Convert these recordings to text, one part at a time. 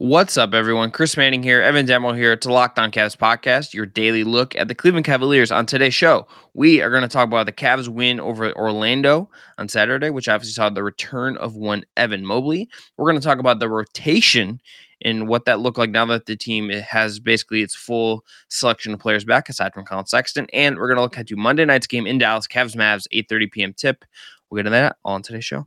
What's up, everyone? Chris Manning here, Evan Demo here to Locked On Cavs podcast, your daily look at the Cleveland Cavaliers. On today's show, we are going to talk about the Cavs win over Orlando on Saturday, which obviously saw the return of one Evan Mobley. We're going to talk about the rotation and what that looked like now that the team has basically its full selection of players back, aside from Colin Sexton. And we're going to look at Monday night's game in Dallas, Cavs Mavs, 8:30 p.m. tip. We'll get to that on today's show.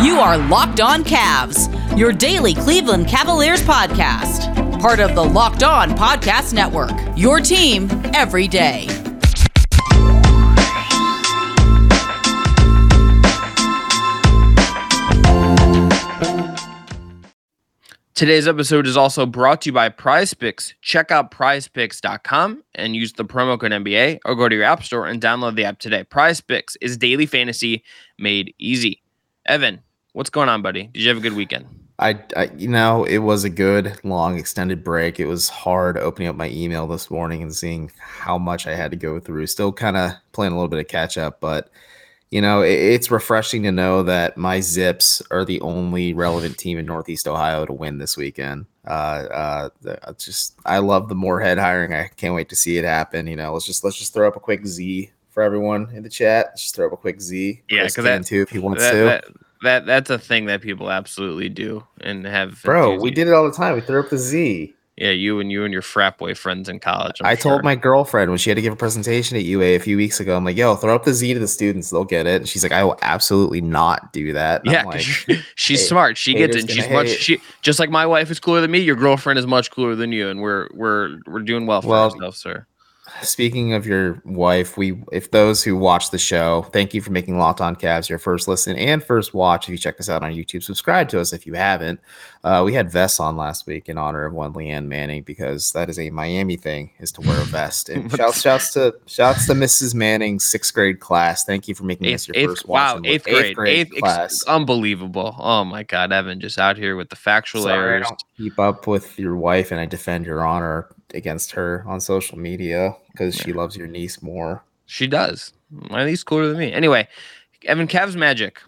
You are Locked On Cavs, your daily Cleveland Cavaliers podcast. Part of the Locked On Podcast Network, your team every day. Today's episode is also brought to you by Prize Picks. Check out prizepicks.com and use the promo code NBA or go to your app store and download the app today. Prize Picks is daily fantasy made easy. Evan, What's going on, buddy? Did you have a good weekend? I, I, you know, it was a good long extended break. It was hard opening up my email this morning and seeing how much I had to go through. Still kind of playing a little bit of catch up, but you know, it, it's refreshing to know that my Zips are the only relevant team in Northeast Ohio to win this weekend. Uh, uh, just I love the Moorhead hiring. I can't wait to see it happen. You know, let's just let's just throw up a quick Z for everyone in the chat. Let's just throw up a quick Z. Yeah, because that too if he wants that, to. That, that that's a thing that people absolutely do and have. Bro, we did it all the time. We threw up the Z. Yeah, you and you and your frat boy friends in college. I'm i sure. told my girlfriend when she had to give a presentation at UA a few weeks ago, I'm like, yo, throw up the Z to the students, they'll get it. And she's like, I will absolutely not do that. And yeah, like, she's hey, smart. She gets it. She's hate. much she just like my wife is cooler than me. Your girlfriend is much cooler than you, and we're we're we're doing well for well, ourselves, sir speaking of your wife, we if those who watch the show, thank you for making Locked On Cavs your first listen and first watch. If you check us out on YouTube, subscribe to us if you haven't. Uh, we had vests on last week in honor of one Leanne Manning because that is a Miami thing is to wear a vest. And shouts, shouts to shouts to Mrs. Manning's sixth grade class. Thank you for making eighth, this your eighth, first wow, eighth grade, eighth grade eighth, class. unbelievable. Oh my God, Evan, just out here with the factual Sorry, errors. keep up with your wife, and I defend your honor against her on social media because yeah. she loves your niece more. She does. My niece cooler than me. Anyway, Evan Cavs Magic.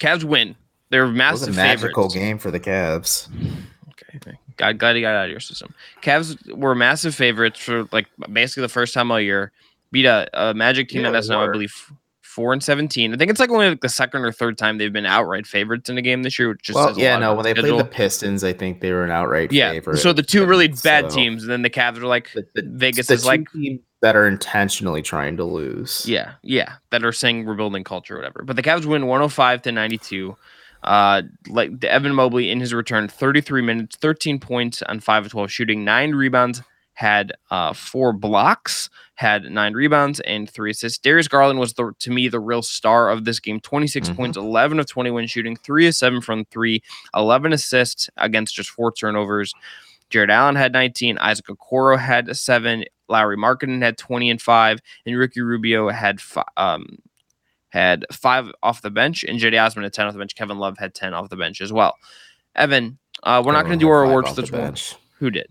Cavs win. They're massive. It was a magical favorites. game for the Cavs. Okay, God, glad you got out of your system. Cavs were massive favorites for like basically the first time all year. Beat a, a Magic team yeah, that's now I believe four and seventeen. I think it's like only like the second or third time they've been outright favorites in a game this year. Which just well, yeah, no. When they schedule. played the Pistons, I think they were an outright yeah. favorite. So the two really bad so. teams, and then the Cavs are like the, the, Vegas the is like that are intentionally trying to lose. Yeah, yeah, that are saying we're building culture or whatever. But the Cavs win one hundred oh five to ninety two. Uh, like the Evan Mobley in his return, 33 minutes, 13 points on 5 of 12 shooting, nine rebounds, had uh, four blocks, had nine rebounds and three assists. Darius Garland was the to me the real star of this game. 26 mm-hmm. points, 11 of 21 shooting, three of seven from three, 11 assists against just four turnovers. Jarrett Allen had 19, Isaac Okoro had seven, Lauri Markkanen had 20 and five, and Ricky Rubio had five, um, had five off the bench, and Cedi Osman had 10 off the bench. Kevin Love had 10 off the bench as well. Evan, uh, we're Kevin not going to do our awards this bench. Who did?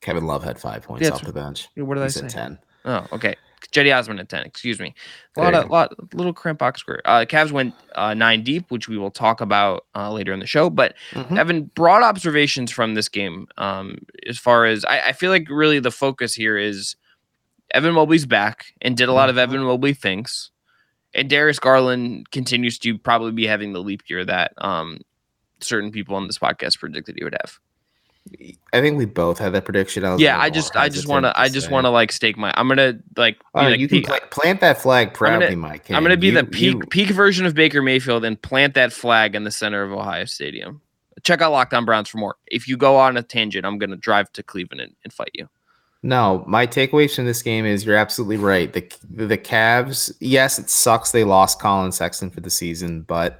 Kevin Love had five points off the bench. What did he I say? 10. Oh, okay. Cedi Osman at 10, excuse me. A lot of lot little cramp box square. Uh Cavs went uh, nine deep, which we will talk about uh, later in the show. But mm-hmm. Evan, broad observations from this game. Um, as far as I, I, feel like really the focus here is Evan Mobley's back and did a lot mm-hmm. of Evan Mobley things. And Darius Garland continues to probably be having the leap year that um certain people on this podcast predicted he would have. I think we both had that prediction. I yeah, I just, I just want to, I just want to like stake my. I'm gonna like, like you peak, can plant that flag proudly, I'm gonna, Mike. I'm gonna be you, the peak, you... peak version of Baker Mayfield and plant that flag in the center of Ohio Stadium. Check out Locked On Browns for more. If you go on a tangent, I'm gonna drive to Cleveland and, and fight you. No, my takeaways from this game is you're absolutely right. The the Cavs, yes, it sucks they lost Colin Sexton for the season, but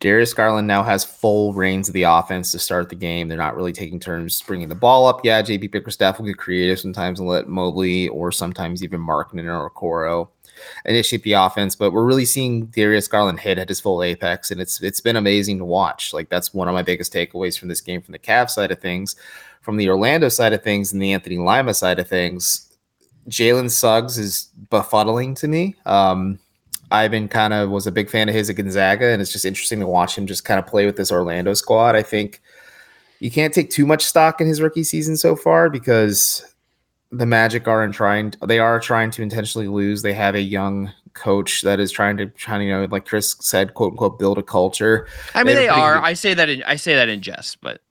Darius Garland now has full reins of the offense to start the game. They're not really taking turns bringing the ball up. Yeah, JB Bickerstaff will get creative sometimes and let Mobley or sometimes even Markkanen or Okoro initiate the offense. But we're really seeing Darius Garland hit at his full apex, and it's it's been amazing to watch. Like that's one of my biggest takeaways from this game from the Cavs side of things, from the Orlando side of things, and the Anthony Lima side of things. Jalen Suggs is befuddling to me. Um, Ivan kind of was a big fan of his at Gonzaga, and it's just interesting to watch him just kind of play with this Orlando squad. I think you can't take too much stock in his rookie season so far because the Magic aren't trying. They are trying to intentionally lose. They have a young coach that is trying to trying to you know like Chris said, quote unquote, build a culture. I mean, they, they are. Good. I say that in I say that in jest, but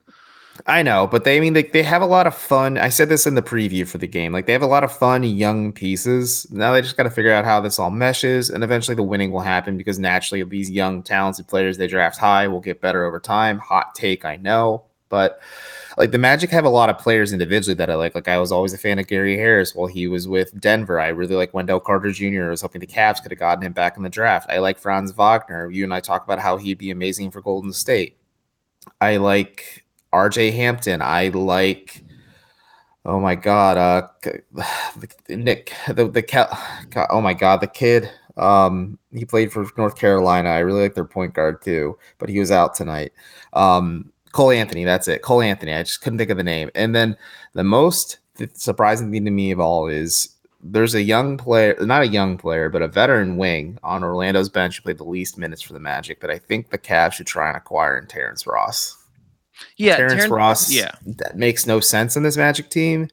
I know, but they I mean they, they have a lot of fun. I said this in the preview for the game. Like they have a lot of fun young pieces. Now they just got to figure out how this all meshes, and eventually the winning will happen because naturally these young talented players they draft high will get better over time. Hot take, I know, but like the Magic have a lot of players individually that I like. Like I was always a fan of Gary Harris while he was with Denver. I really like Wendell Carter Jr. I was hoping the Cavs could have gotten him back in the draft. I like Franz Wagner. You and I talk about how he'd be amazing for Golden State. I like RJ Hampton. I like oh my god, uh Nick the the oh my god, the kid. Um he played for North Carolina. I really like their point guard too, but he was out tonight. Um Cole Anthony, that's it. Cole Anthony. I just couldn't think of the name. And then the most surprising thing to me of all is there's a young player, not a young player, but a veteran wing on Orlando's bench who played the least minutes for the Magic that I think the Cavs should try and acquire in Terrence Ross. Yeah, Terrence Ross. Yeah, that makes no sense in this Magic team.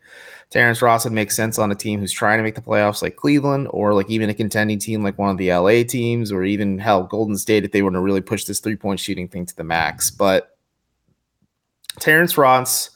Terrence Ross would make sense on a team who's trying to make the playoffs like Cleveland or like even a contending team like one of the LA teams or even hell Golden State if they want to really push this three point shooting thing to the max. But Terrence Ross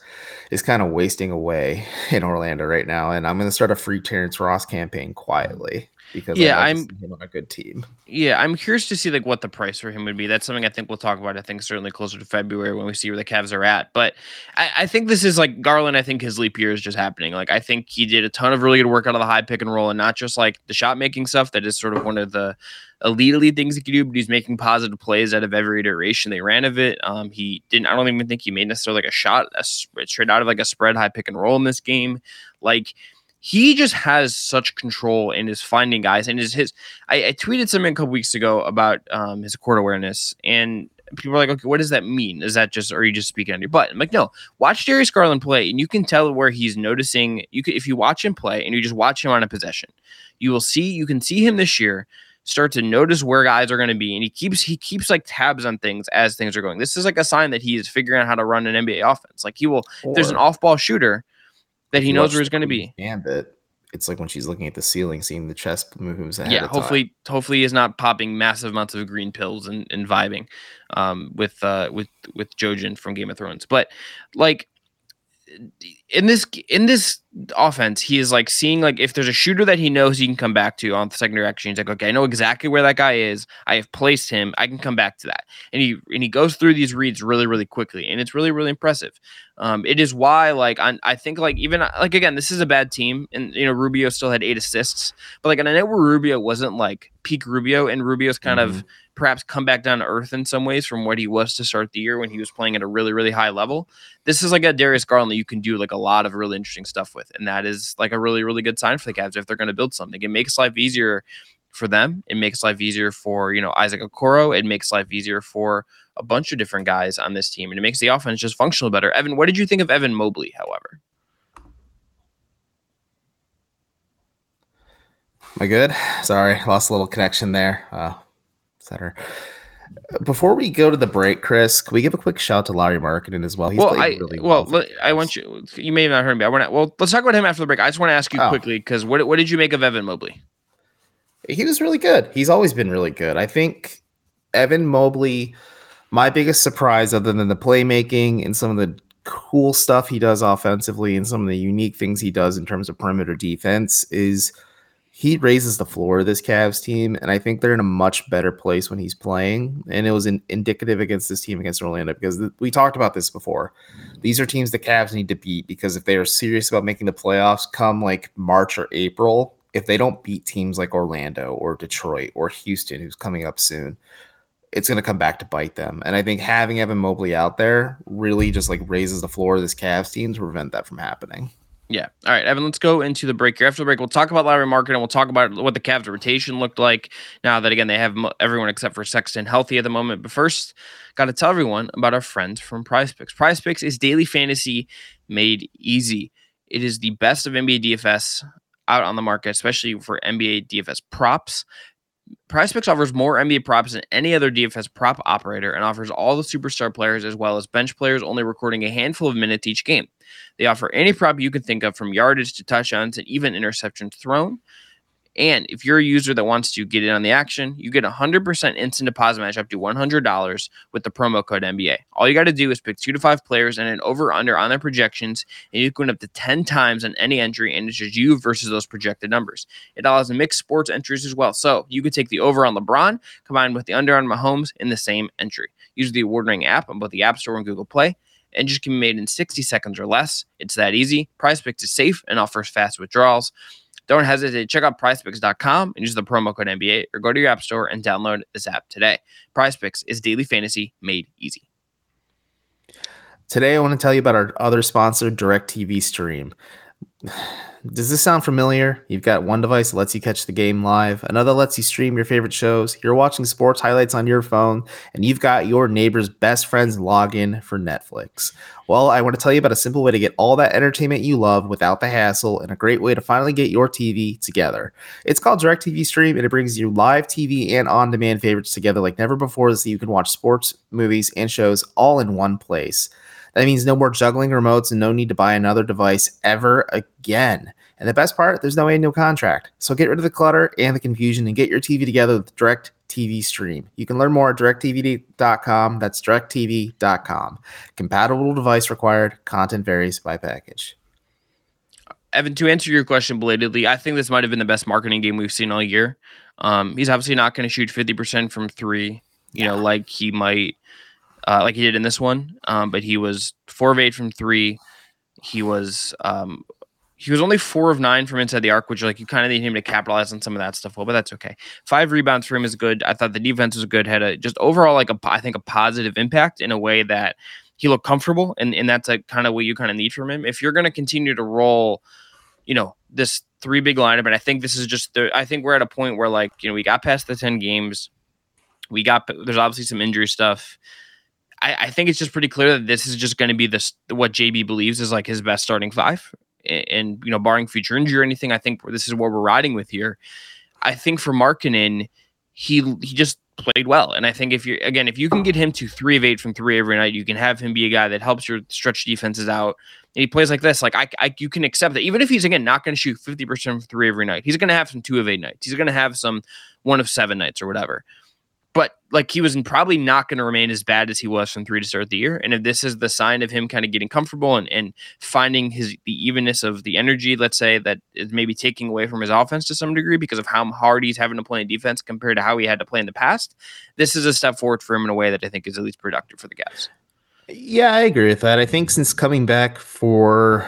is kind of wasting away in Orlando right now, and I'm going to start a free Terrence Ross campaign quietly because yeah, I'm on a good team. Yeah, I'm curious to see like what the price for him would be. That's something I think we'll talk about. I think certainly closer to February when we see where the Cavs are at. But I, I think this is like Garland. I think his leap year is just happening. Like I think he did a ton of really good work out of the high pick and roll, and not just like the shot making stuff. That is sort of one of the elite elite things he could do. But he's making positive plays out of every iteration they ran of it. Um, he didn't. I don't even think he made necessarily like a shot a, straight out of like a spread high pick and roll in this game. Like he just has such control in his finding guys and his his. I, I tweeted something a couple weeks ago about um, his court awareness, and people are like, okay, what does that mean? Is that just, are you just speaking on your butt? I'm like, no, watch Darius Garland play, and you can tell where he's noticing. You could, if you watch him play, and you just watch him on a possession, you will see, you can see him this year start to notice where guys are going to be, and he keeps he keeps like tabs on things as things are going. This is like a sign that he is figuring out how to run an NBA offense. Like he will, or, there's an off ball shooter that he knows where he's going to be. Gambit. It's like when she's looking at the ceiling, seeing the chest moves ahead. Yeah, hopefully, time. hopefully he's not popping massive amounts of green pills and, and vibing um, with uh, with with Jojen from Game of Thrones. But like in this in this offense, he is like seeing like if there's a shooter that he knows he can come back to on the secondary action. He's like, okay, I know exactly where that guy is. I have placed him. I can come back to that. And he and he goes through these reads really really quickly, and it's really really impressive. Um, it is why like I, I think like even like again, this is a bad team, and you know Rubio still had eight assists, but like and I know where Rubio wasn't like peak Rubio, and Rubio's kind mm-hmm. of perhaps come back down to earth in some ways from what he was to start the year when he was playing at a really, really high level. This is like a Darius Garland that you can do like a lot of really interesting stuff with. And that is like a really, really good sign for the Cavs if they're going to build something. It makes life easier for them. It makes life easier for, you know, Isaac Okoro. It makes life easier for a bunch of different guys on this team. And it makes the offense just functional better. Evan, what did you think of Evan Mobley, however? Am I good? Sorry, lost a little connection there. Uh, cetera. Before we go to the break, Chris, can we give a quick shout to Lauri Markkanen as well? He's well, I, really well, well I want you. You may have not heard me. I want to. Well, let's talk about him after the break. I just want to ask you oh. quickly because what what did you make of Evan Mobley? He was really good. He's always been really good. I think Evan Mobley. My biggest surprise, other than the playmaking and some of the cool stuff he does offensively and some of the unique things he does in terms of perimeter defense, is he raises the floor of this Cavs team, and I think they're in a much better place when he's playing. And it was in, indicative against this team against Orlando because th- we talked about this before. These are teams the Cavs need to beat because if they are serious about making the playoffs come like March or April, if they don't beat teams like Orlando or Detroit or Houston, who's coming up soon, it's going to come back to bite them. And I think having Evan Mobley out there really just like raises the floor of this Cavs team to prevent that from happening. Yeah. All right, Evan, let's go into the break here. After the break, we'll talk about Lauri Markkanen and we'll talk about what the Cavs rotation looked like now that, again, they have everyone except for Sexton healthy at the moment. But first, got to tell everyone about our friends from Prize Picks. Prize Picks is daily fantasy made easy. It is the best of NBA DFS out on the market, especially for NBA DFS props Prize Picks offers more NBA props than any other DFS prop operator and offers all the superstar players as well as bench players, only recording a handful of minutes each game. They offer any prop you can think of from yardage to touchdowns and even interceptions thrown. And if you're a user that wants to get in on the action, you get 100% instant deposit match up to $100 with the promo code NBA. All you got to do is pick two to five players and an over under on their projections, and you can win up to 10 times on any entry, and it's just you versus those projected numbers. It allows mixed sports entries as well. So you could take the over on LeBron combined with the under on Mahomes in the same entry. Use the award app on both the App Store and Google Play and just can be made in 60 seconds or less. It's that easy. PrizePicks is safe and offers fast withdrawals. Don't hesitate. Check out prizepicks.com and use the promo code NBA or go to your app store and download this app today. PrizePicks is daily fantasy made easy. Today, I want to tell you about our other sponsor, DirecTV Stream. Does this sound familiar? You've got one device that lets you catch the game live, another lets you stream your favorite shows. You're watching sports highlights on your phone, and you've got your neighbor's best friend's login for Netflix. Well, I want to tell you about a simple way to get all that entertainment you love without the hassle and a great way to finally get your TV together. It's called DirecTV Stream, and it brings you live TV and on demand favorites together like never before so you can watch sports, movies, and shows all in one place. That means no more juggling remotes and no need to buy another device ever again. And the best part, there's no annual contract. So get rid of the clutter and the confusion and get your TV together with Direct TV Stream. You can learn more at directv.com. That's directv.com. Compatible device required. Content varies by package. Evan, to answer your question belatedly, I think this might have been the best Markkanen game we've seen all year. Um, he's obviously not going to shoot 50% from three, you yeah. know, like he might uh, like he did in this one. Um, but he was four of eight from three. He was um, he was only four of nine from inside the arc, which like you kind of need him to capitalize on some of that stuff. Well, but that's okay. Five rebounds for him is good. I thought the defense was good. Had a just overall like a I think a positive impact in a way that he looked comfortable, and and that's a kind of what you kind of need from him. If you're going to continue to roll, you know this three big lineup, and I think this is just the, I think we're at a point where like you know we got past the ten games, we got there's obviously some injury stuff. I, I think it's just pretty clear that this is just going to be this what JB believes is like his best starting five, and, and you know, barring future injury or anything, I think this is what we're riding with here. I think for Markkanen, he he just played well, and I think if you're again, if you can get him to three of eight from three every night, you can have him be a guy that helps your stretch defenses out. And he plays like this, like I, I you can accept that even if he's again not going to shoot fifty percent from three every night, he's going to have some two of eight nights. He's going to have some one of seven nights or whatever but like he was probably not going to remain as bad as he was from three to start the year. And if this is the sign of him kind of getting comfortable and, and finding his the evenness of the energy, let's say that is maybe taking away from his offense to some degree because of how hard he's having to play in defense compared to how he had to play in the past, this is a step forward for him in a way that I think is at least productive for the guys. Yeah, I agree with that. I think since coming back for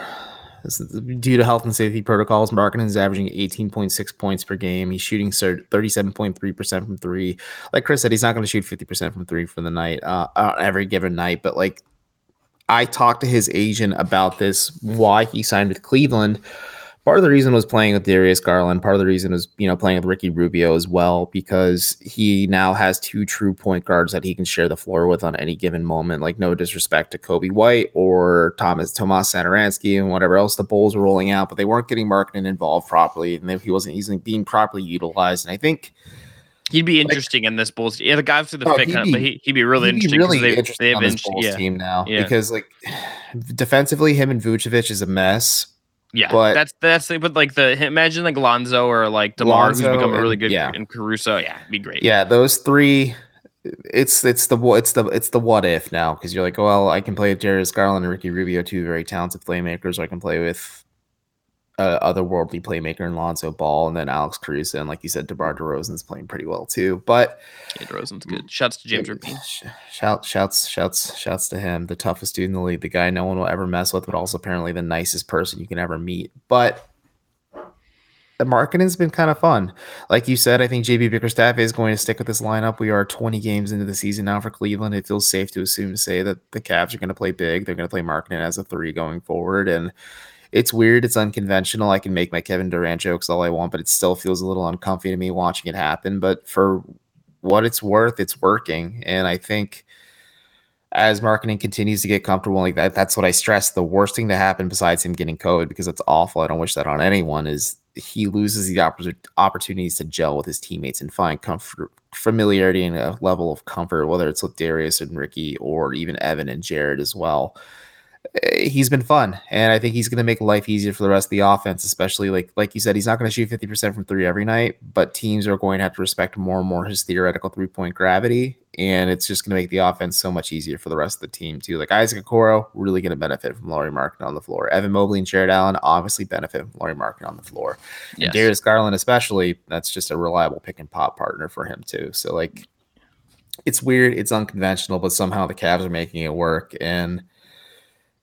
due to health and safety protocols, Markkanen is averaging 18.6 points per game. He's shooting 37.3% from three. Like Chris said, he's not going to shoot 50% from three for the night, uh, every given night. But like, I talked to his agent about this, why he signed with Cleveland part of the reason was playing with Darius Garland. Part of the reason was, you know, playing with Ricky Rubio as well, because he now has two true point guards that he can share the floor with on any given moment. Like no disrespect to Coby White or Thomas Tomas Satoransky and whatever else the Bulls were rolling out, but they weren't getting Markkanen involved properly, and if he wasn't using being properly utilized. And I think. He'd be interesting like, in this Bulls. Yeah, the guy through the oh, fit, kind of, but he, would be really he'd interesting. Be really they, interesting they have on this Bulls yeah. team now yeah. because like defensively, him and Vucevic is a mess yeah, but that's that's but like the imagine like Lonzo or like Demar Lonzo who's become a really good yeah. and Caruso. Yeah, be great. Yeah, those three. It's it's the it's the it's the what if now because you're like, well, I can play with Darius Garland and Ricky Rubio, two very talented playmakers. I can play with uh, otherworldly playmaker in Lonzo Ball, and then Alex Caruso, and like you said, DeMar DeRozan's playing pretty well too. But yeah, DeRozan's good. Shouts to James Rapine. Shout, shouts, shouts, shouts to him, the toughest dude in the league, the guy no one will ever mess with, but also apparently the nicest person you can ever meet. But the Markkanen has been kind of fun. Like you said, I think JB Bickerstaff is going to stick with this lineup. We are 20 games into the season now for Cleveland. It feels safe to assume to say that the Cavs are going to play big. They're going to play Markkanen as a three going forward, and it's weird. It's unconventional. I can make my Kevin Durant jokes all I want, but it still feels a little uncomfy to me watching it happen. But for what it's worth, it's working. And I think as Markkanen continues to get comfortable like that, that's what I stress. The worst thing to happen besides him getting COVID, because it's awful. I don't wish that on anyone, is he loses the oppor- opportunities to gel with his teammates and find comfort, familiarity and a level of comfort, whether it's with Darius and Ricky or even Evan and Jarrett as well. Eh, he's been fun, and I think he's going to make life easier for the rest of the offense. Especially like like you said, he's not going to shoot fifty percent from three every night, but teams are going to have to respect more and more his theoretical three point gravity, and it's just going to make the offense so much easier for the rest of the team too. Like Isaac Okoro, really going to benefit from Lauri Markkanen on the floor. Evan Mobley and Jarrett Allen obviously benefit from Lauri Markkanen on the floor. Yes. And Darius Garland, especially, that's just a reliable pick and pop partner for him too. So like, it's weird, it's unconventional, but somehow the Cavs are making it work and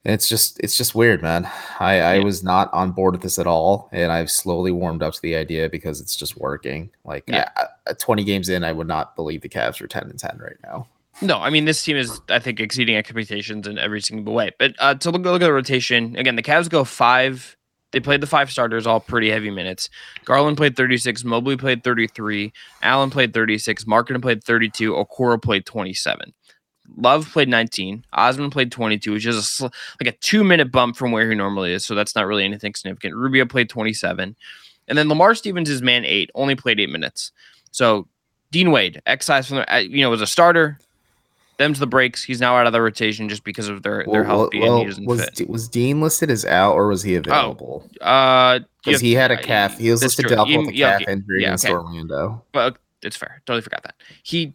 it's just it's just weird, man. I, I was not on board with this at all, and I've slowly warmed up to the idea because it's just working. Like yeah. I, 20 games in, I would not believe the Cavs are 10 and 10 right now. No, I mean this team is I think exceeding expectations in every single way. But uh, to look, look at the rotation again, the Cavs go five. They played the five starters, all pretty heavy minutes. Garland played 36, Mobley played 33, Allen played 36, Markkanen played 32, Okoro played 27. Love played 19. Osman played 22, which is a, like a two minute bump from where he normally is. So that's not really anything significant. Rubio played 27. And then Lamar Stevens is man eight, only played eight minutes. So Dean Wade, excised from the, uh, you know, was a starter. Them's the breaks. He's now out of the rotation just because of their, their health well, and he was, fit. Was Dean listed as out or was he oh, available? Oh, uh, because he had a calf. He was listed out with a calf injury yeah, against okay. Orlando. But it's fair. Totally forgot that. He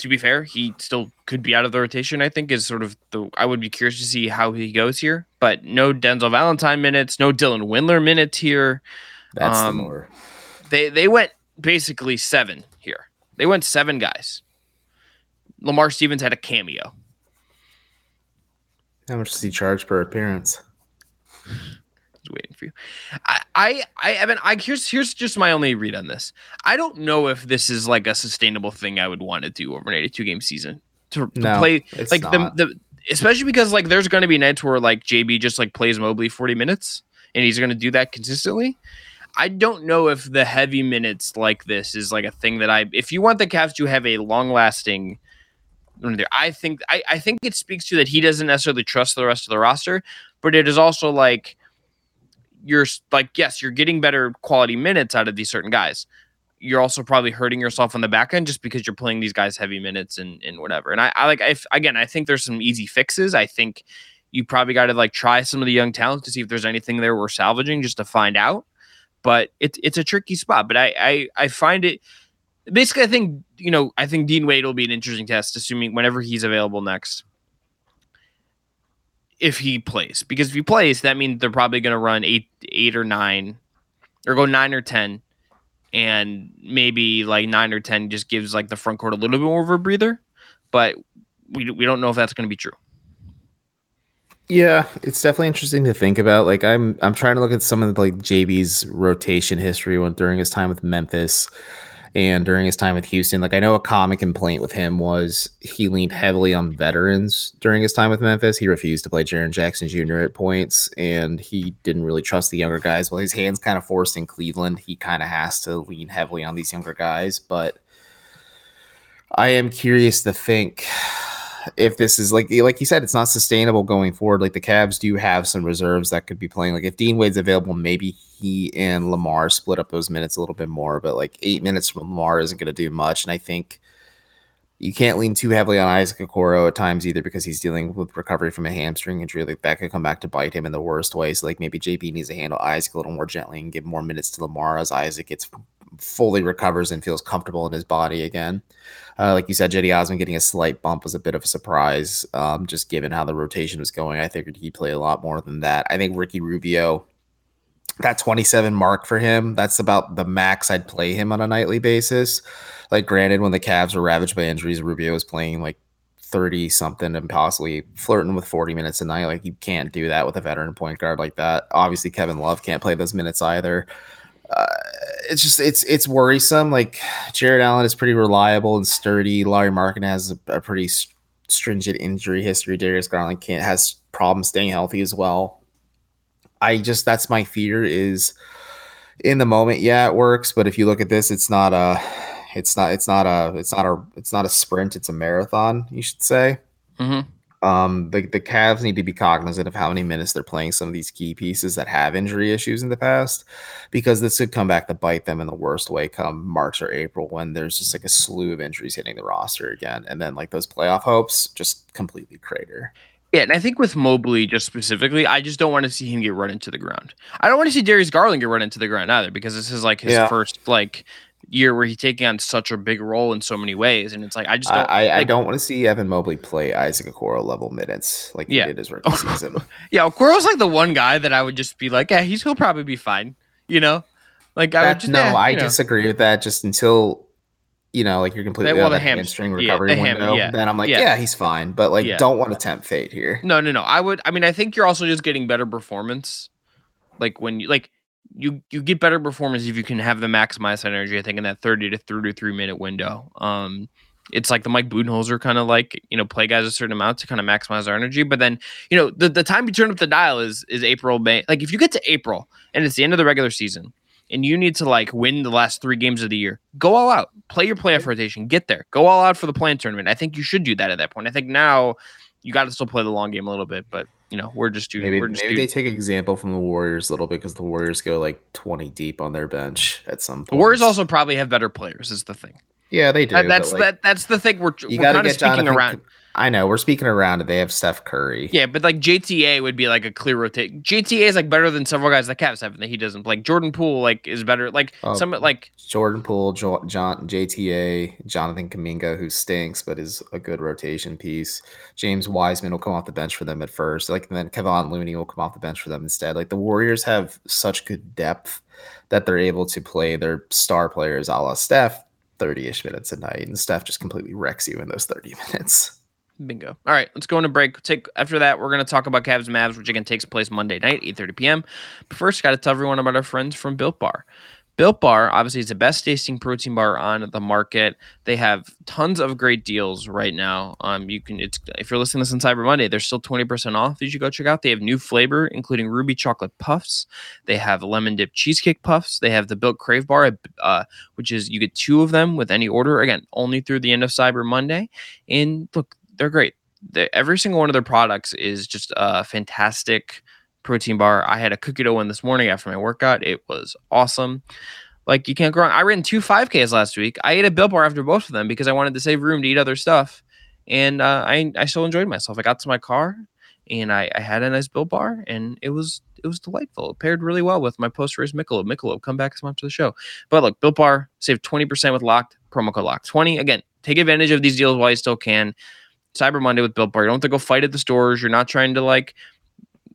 to be fair, he still could be out of the rotation. I think is sort of the. I would be curious to see how he goes here, but no Denzel Valentine minutes, no Dylan Windler minutes here. That's um, the more. They they went basically seven here. They went seven guys. Lamar Stevens had a cameo. How much does he charge per appearance? Waiting for you. I, I, I, Evan, I here's here's just my only read on this. I don't know if this is like a sustainable thing I would want to do over an 82 game season to, to no, play like the the especially because like there's going to be nights where like JB just like plays Mobley 40 minutes and he's going to do that consistently. I don't know if the heavy minutes like this is like a thing that I if you want the Cavs to have a long lasting I think I, I think it speaks to that he doesn't necessarily trust the rest of the roster, but it is also like you're like, yes, you're getting better quality minutes out of these certain guys. You're also probably hurting yourself on the back end just because you're playing these guys heavy minutes and, and whatever. And I, I like, if again, I think there's some easy fixes. I think you probably got to like try some of the young talents to see if there's anything there we're salvaging just to find out. But it's it's a tricky spot. But I, I I find it basically. I think you know. I think Dean Wade will be an interesting test, assuming whenever he's available next if he plays. Because if he plays, that means they're probably going to run eight, eight or nine, or go nine or ten, and maybe like nine or ten just gives like the front court a little bit more of a breather. But we we don't know if that's going to be true. Yeah, it's definitely interesting to think about. Like I'm I'm trying to look at some of the, like JB's rotation history when during his time with Memphis and during his time with Houston. Like I know a common complaint with him was he leaned heavily on veterans during his time with Memphis. He refused to play Jaren Jackson Jr. at points, and he didn't really trust the younger guys. Well, his hands kind of forced in Cleveland. He kind of has to lean heavily on these younger guys, but I am curious to think if this is like like you said, it's not sustainable going forward. Like the Cavs do have some reserves that could be playing. Like if Dean Wade's available, maybe he and Lamar split up those minutes a little bit more. But like eight minutes from Lamar isn't going to do much. And I think you can't lean too heavily on Isaac Okoro at times either because he's dealing with recovery from a hamstring injury. Like that could come back to bite him in the worst way. So like maybe JB needs to handle Isaac a little more gently and give more minutes to Lamar as Isaac gets fully recovers and feels comfortable in his body again. Uh, like you said, Cedi Osman getting a slight bump was a bit of a surprise, um, just given how the rotation was going. I figured he'd play a lot more than that. I think Ricky Rubio, that 27 mark for him, that's about the max I'd play him on a nightly basis. Like, granted, when the Cavs were ravaged by injuries, Rubio was playing like 30 something and possibly flirting with 40 minutes a night. Like, you can't do that with a veteran point guard like that. Obviously, Kevin Love can't play those minutes either. Uh, it's just it's it's worrisome. Like Jarrett Allen is pretty reliable and sturdy. Lauri Markkanen has a, a pretty stringent injury history. Darius Garland can't has problems staying healthy as well. I just that's my fear is in the moment, yeah, it works, but if you look at this, it's not a it's not it's not a it's not a it's not a sprint, it's a marathon, you should say. Mm-hmm. Um, the, the Cavs need to be cognizant of how many minutes they're playing some of these key pieces that have injury issues in the past, because this could come back to bite them in the worst way come March or April when there's just like a slew of injuries hitting the roster again. And then like those playoff hopes just completely crater. Yeah, and I think with Mobley just specifically, I just don't want to see him get run into the ground. I don't want to see Darius Garland get run into the ground either because this is like his Yeah. first like year where he's taking on such a big role in so many ways, and it's like I just I, don't. I, I like- don't want to see Evan Mobley play Isaac Okoro level minutes like Yeah. he did his rookie season. Yeah, Okoro's like the one guy that I would just be like, yeah, he's he'll probably be fine. You know, like I would just no, eh, I know. disagree with that. Just until you know, like you're completely well, out the of the ham- hamstring yeah, recovery the ham- window. yeah, Then I'm like, yeah. yeah. he's fine, but like, Yeah. don't want to tempt fate here. No, no, no. I would. I mean, I think you're also just getting better performance. Like when you like you you get better performance if you can have the maximize energy. I think in that 30 to 33 minute window. Um, it's like the Mike Budenholzer kind of like you know play guys a certain amount to kind of maximize our energy. But then you know the the time you turn up the dial is is April May. Like if you get to April and it's the end of the regular season. And you need to like win the last three games of the year. Go all out. Play your playoff rotation. Get there. Go all out for the play-in tournament. I think you should do that at that point. I think now you got to still play the long game a little bit, but you know we're just too. Maybe we're just maybe too, they take example from the Warriors a little bit because the Warriors go like 20 deep on their bench at some point. the Warriors also probably have better players. Is the thing. yeah, they do. That- that's like, that. That's the thing. We're, You we're kind of speaking Jonathan. around. I know we're speaking around it. They have Steph Curry. Yeah, but like JTA would be like a clear rotate. JTA is like better than several guys that Cavs have that he doesn't. Like Jordan Poole, like is better. Like Oh. some like Jordan Poole, jo- John, JTA, Jonathan Kuminga, who stinks but is a good rotation piece. James Wiseman will come off the bench for them at first. Like and then Kevon Looney will come off the bench for them instead. Like the Warriors have such good depth that they're able to play their star players a la Steph 30-ish minutes a night, and Steph just completely wrecks you in those 30 minutes. Bingo. All right, let's go into break. Take after that, we're gonna talk about Cavs and Mavs, which again takes place Monday night, 8:30 p.m. But first, got to tell everyone about our friends from Built Bar. Built Bar, obviously, is the best tasting protein bar on the market. They have tons of great deals right now. Um, you can, it's if you're listening to this on Cyber Monday, they're still 20% off. You should go check out. They have new flavor, including ruby chocolate puffs. They have lemon dip cheesecake puffs. They have the Built Crave Bar, uh, which is you get two of them with any order. Again, only through the end of Cyber Monday. And look, they're great. They, every single one of their products is just a fantastic protein bar. I had a cookie dough one this morning after my workout. It was awesome. Like you can't go wrong. I ran two 5Ks last week. I ate a Built Bar after both of them because I wanted to save room to eat other stuff. And uh, I I still enjoyed myself. I got to my car and I, I had a nice Built Bar and it was it was delightful. It paired really well with my post race Michelob. Michelob, come back some after the show. But look, Built Bar, save 20% with locked, promo code locked 20. Again, take advantage of these deals while you still can. Cyber Monday with Built Bar. You don't have to go fight at the stores. You're not trying to like,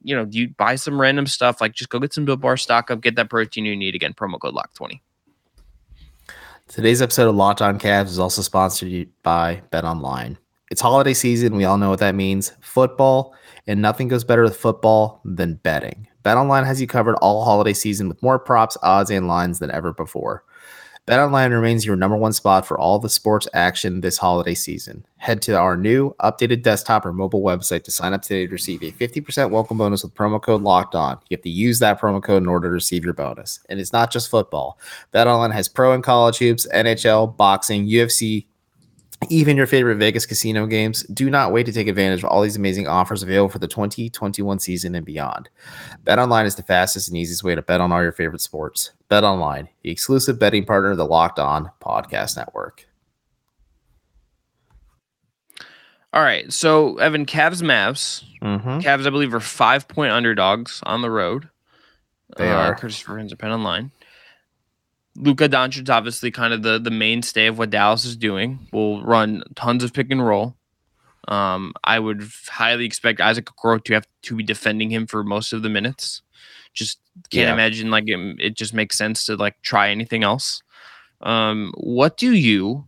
you know, you buy some random stuff. Like just go get some Built Bar, stock up, get that protein you need. Again, promo code lock 20. Today's episode of Locked On Cavs is also sponsored by Bet Online. It's holiday season. We all know what that means. Football, and nothing goes better with football than betting. Bet Online has you covered all holiday season with more props, odds, and lines than ever before. Bet Online remains your number one spot for all the sports action this holiday season. Head to our new updated desktop or mobile website to sign up today to receive a 50% welcome bonus with promo code locked on. You have to use that promo code in order to receive your bonus. And it's not just football. BetOnline has pro and college hoops, NHL, boxing, UFC, even your favorite Vegas casino games. Do not wait to take advantage of all these amazing offers available for the 2021 season and beyond. BetOnline is the fastest and easiest way to bet on all your favorite sports. BetOnline, the exclusive betting partner of the Locked On Podcast Network. All right. So Evan, Cavs Mavs. Mm-hmm. Cavs, I believe, are five point underdogs on the road. They uh, are. Curtis Friends Pen Online. Luka Doncic, obviously, kind of the the mainstay of what Dallas is doing. Will run tons of pick and roll. Um, I would highly expect Isaac Okoro to have to be defending him for most of the minutes. Just can't Yeah. imagine like it, it just makes sense to like try anything else. Um, what do you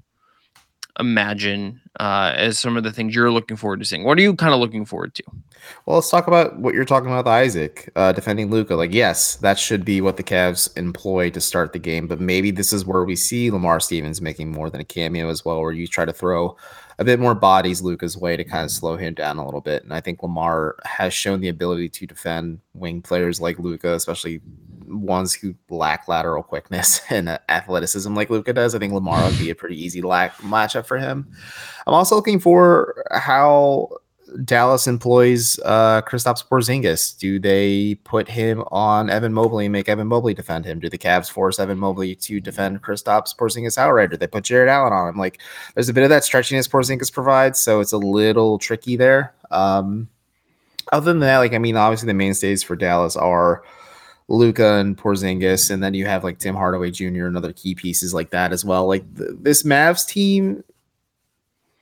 imagine uh, as some of the things you're looking forward to seeing? What are you kind of looking forward to? Well, let's talk about what you're talking about Isaac uh, defending Luka. Like, yes, that should be what the Cavs employ to start the game, but maybe this is where we see Lamar Stevens making more than a cameo as well, where you try to throw a bit more bodies Luka's way to kind of slow him down a little bit. And I think Lamar has shown the ability to defend wing players like Luka, especially ones who lack lateral quickness and uh, athleticism like Luka does. I think Lamar would be a pretty easy lack matchup for him. I'm also looking for how Dallas employs uh, Kristaps Porzingis? Do they put him on Evan Mobley and make Evan Mobley defend him? Do the Cavs force Evan Mobley to defend Kristaps Porzingis outright? Do they put Jarrett Allen on him? Like, there's a bit of that stretchiness Porzingis provides, so it's a little tricky there. Um, other than that, like, I mean, obviously the mainstays for Dallas are Luka and Porzingis, and then you have like Tim Hardaway Jr. and other key pieces like that as well. Like th- this Mavs team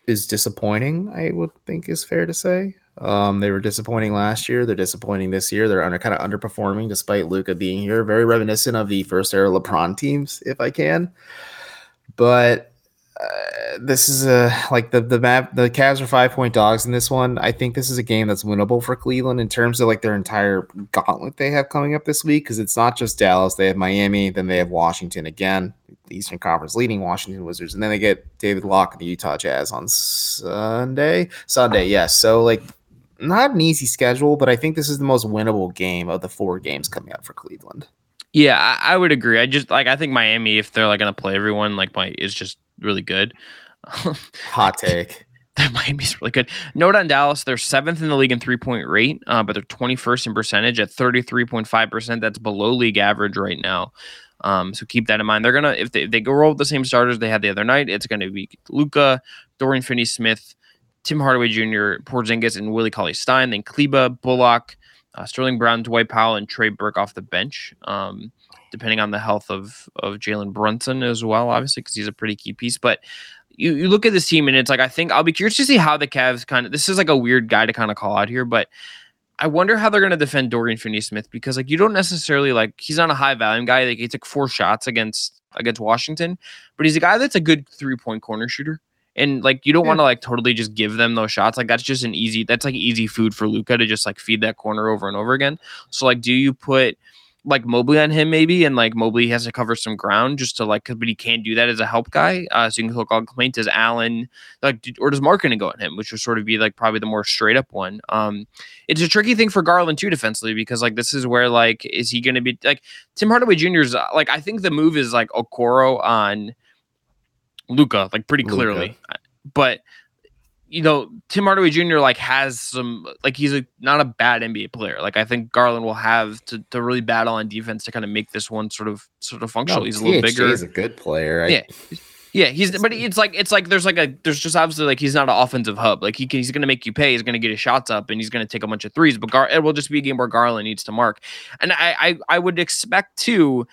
is disappointing. I would think is fair to say. Um, they were disappointing last year. They're disappointing this year. They're under kind of underperforming despite Luka being here. Very reminiscent of the first era LeBron teams, if I can. But this is a like the the map. The Cavs are five point dogs in this one. I think this is a game that's winnable for Cleveland in terms of like their entire gauntlet they have coming up this week because it's not just Dallas. They have Miami, then they have Washington again, the Eastern Conference leading Washington Wizards, and then they get David Locke and the Utah Jazz on Sunday. Sunday, yes. So like not an easy schedule, but I think this is the most winnable game of the four games coming up for Cleveland. Yeah, I, I would agree. I just like I think Miami, if they're like to play everyone, like my is just really good. Hot take. That Miami's really good. Note on Dallas, they're seventh in the league in three point rate, uh, but they're 21st in percentage at 33.5%. That's below league average right now. Um, so keep that in mind. They're gonna if they, if they go roll with the same starters they had the other night, it's gonna be Luka, Dorian Finney Smith, Tim Hardaway Jr., Porzingis, and Willie Cauley Stein, then Kleber, Bullock, uh, Sterling Brown, Dwight Powell, and Trey Burke off the bench. Um, depending on the health of of Jalen Brunson as well, obviously, because he's a pretty key piece. But you, you look at this team and it's like I think I'll be curious to see how the Cavs kind of this is like a weird guy to kind of call out here, but I wonder how they're going to defend Dorian Finney-Smith because like you don't necessarily like he's not a high volume guy. Like he took four shots against against Washington, but he's a guy that's a good three point corner shooter. And like you don't yeah. want to like totally just give them those shots. Like that's just an easy that's like easy food for Luka to just like feed that corner over and over again. So like do you put like Mobley on him maybe, and like Mobley has to cover some ground just to like, but he can't do that as a help guy. Uh, so you can hook on complaint as Allen, like, or does Markkanen go on him, which would sort of be like probably the more straight up one. Um, it's a tricky thing for Garland too defensively because like this is where like is he going to be like Tim Hardaway Jr.'s uh, like I think the move is like Okoro on Luka like pretty clearly, Luka. but you know, Tim Hardaway Jr. like has some like he's a not a bad NBA player. Like I think Garland will have to, to really battle on defense to kind of make this one sort of sort of functional. No, he's a little bigger. He's a good player. I, yeah. Yeah, he's but it's like it's like there's like a there's just obviously like he's not an offensive hub. Like he can, he's gonna make you pay. He's gonna get his shots up and he's gonna take a bunch of threes. But Gar it will just be a game where Garland needs to mark. And I I, I would expect too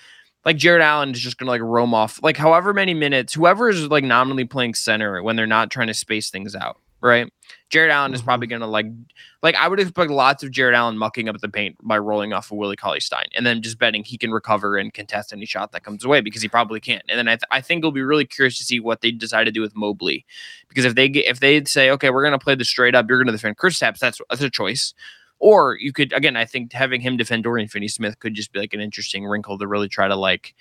like Jarrett Allen is just gonna like roam off like however many minutes, whoever is like nominally playing center when they're not trying to space things out right? Jarrett Allen mm-hmm. is probably going to like, like I would expect lots of Jarrett Allen mucking up the paint by rolling off of Willie Cauley Stein and then just betting he can recover and contest any shot that comes away because he probably can't. And then I, th- I think it'll be really curious to see what they decide to do with Mobley because if they get, if they say, okay, we're going to play the straight up, you're going to defend Kristaps, that's, that's a choice. Or you could, again, I think having him defend Dorian Finney Smith could just be like an interesting wrinkle to really try to like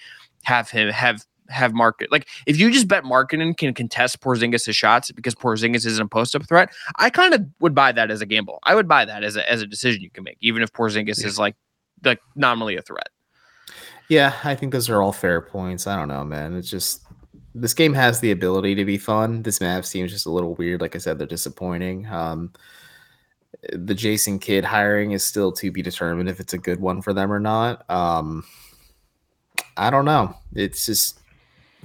have him have have market like if you just bet Markkanen can contest Porzingis' shots because Porzingis isn't a post up threat, I kind of would buy that as a gamble. I would buy that as a as a decision you can make, even if Porzingis yeah. is like like nominally a threat. Yeah, I think those are all fair points. I don't know, man. It's just this game has the ability to be fun. This map seems just a little weird. Like I said, they're disappointing. Um, the Jason Kidd hiring is still to be determined if it's a good one for them or not. Um, I don't know. It's just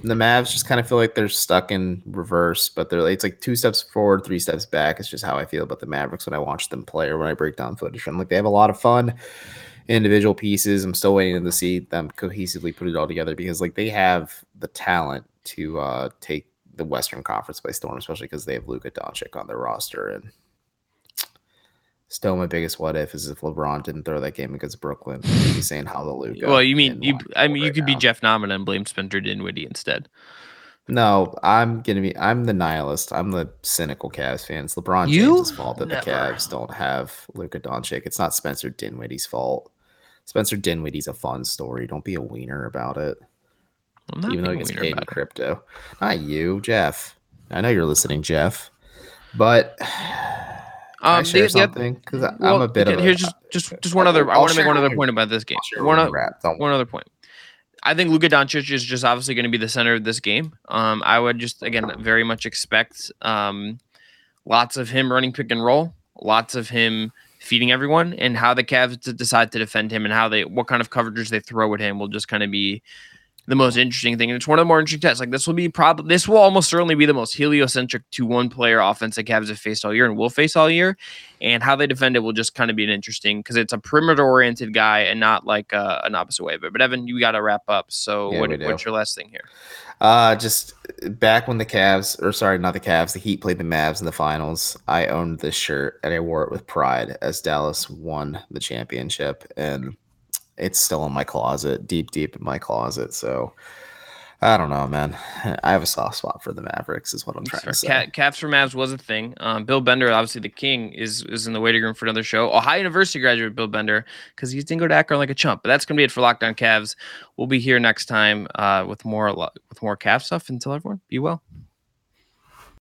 the Mavs just kind of feel like they're stuck in reverse, but they're it's like two steps forward, three steps back. It's just how I feel about the Mavericks when I watch them play or when I break down footage from. Like they have a lot of fun individual pieces. I'm still waiting to see them cohesively put it all together because like they have the talent to uh take the Western Conference by storm, especially because they have Luka Doncic on their roster and Still, my biggest what if is if LeBron didn't throw that game against Brooklyn. He's saying hallelujah. Well, you mean you? I mean, you could now. be Jeff Nahman and blame Spencer Dinwiddie instead. No, I'm gonna be. I'm the nihilist. I'm the cynical Cavs fans. LeBron you? James' fault that Never. the Cavs don't have Luka Doncic. It's not Spencer Dinwiddie's fault. Spencer Dinwiddie's a fun story. Don't be a wiener about it. Even though he gets paid in crypto. Not you, Jeff. I know you're listening, Jeff. But um, the, something? Because well, I'm a bit okay, of. Here's just just just one other. i want to make one other point about this game. One, o- one other point. I think Luka Doncic is just obviously going to be the center of this game. Um, I would just again very much expect um, lots of him running pick and roll. lots of him feeding everyone, and how the Cavs decide to defend him and how they what kind of coverages they throw at him will just kind of be the most interesting thing. And it's one of the more interesting tests. Like this will be probably this will almost certainly be the most heliocentric to one player offense that Cavs have faced all year and will face all year. And how they defend it will just kind of be an interesting because it's a perimeter oriented guy and not like uh, an opposite way. But, but Evan, you got to wrap up. So yeah, what, what's your last thing here? Uh, just back when the Cavs, or sorry, not the Cavs, the Heat played the Mavs in the finals. I owned this shirt and I wore it with pride as Dallas won the championship. And it's still in my closet, deep, deep in my closet. So I don't know, man. I have a soft spot for the Mavericks, is what I'm trying to say. Caps for Mavs was a thing. Um, Bill Bender, obviously the king, is is in the waiting room for another show. Ohio University graduate Bill Bender, because he didn't go to Akron like a chump. But that's gonna be it for Locked On Cavs. We'll be here next time uh, with more with more Cavs stuff. Until everyone, be well.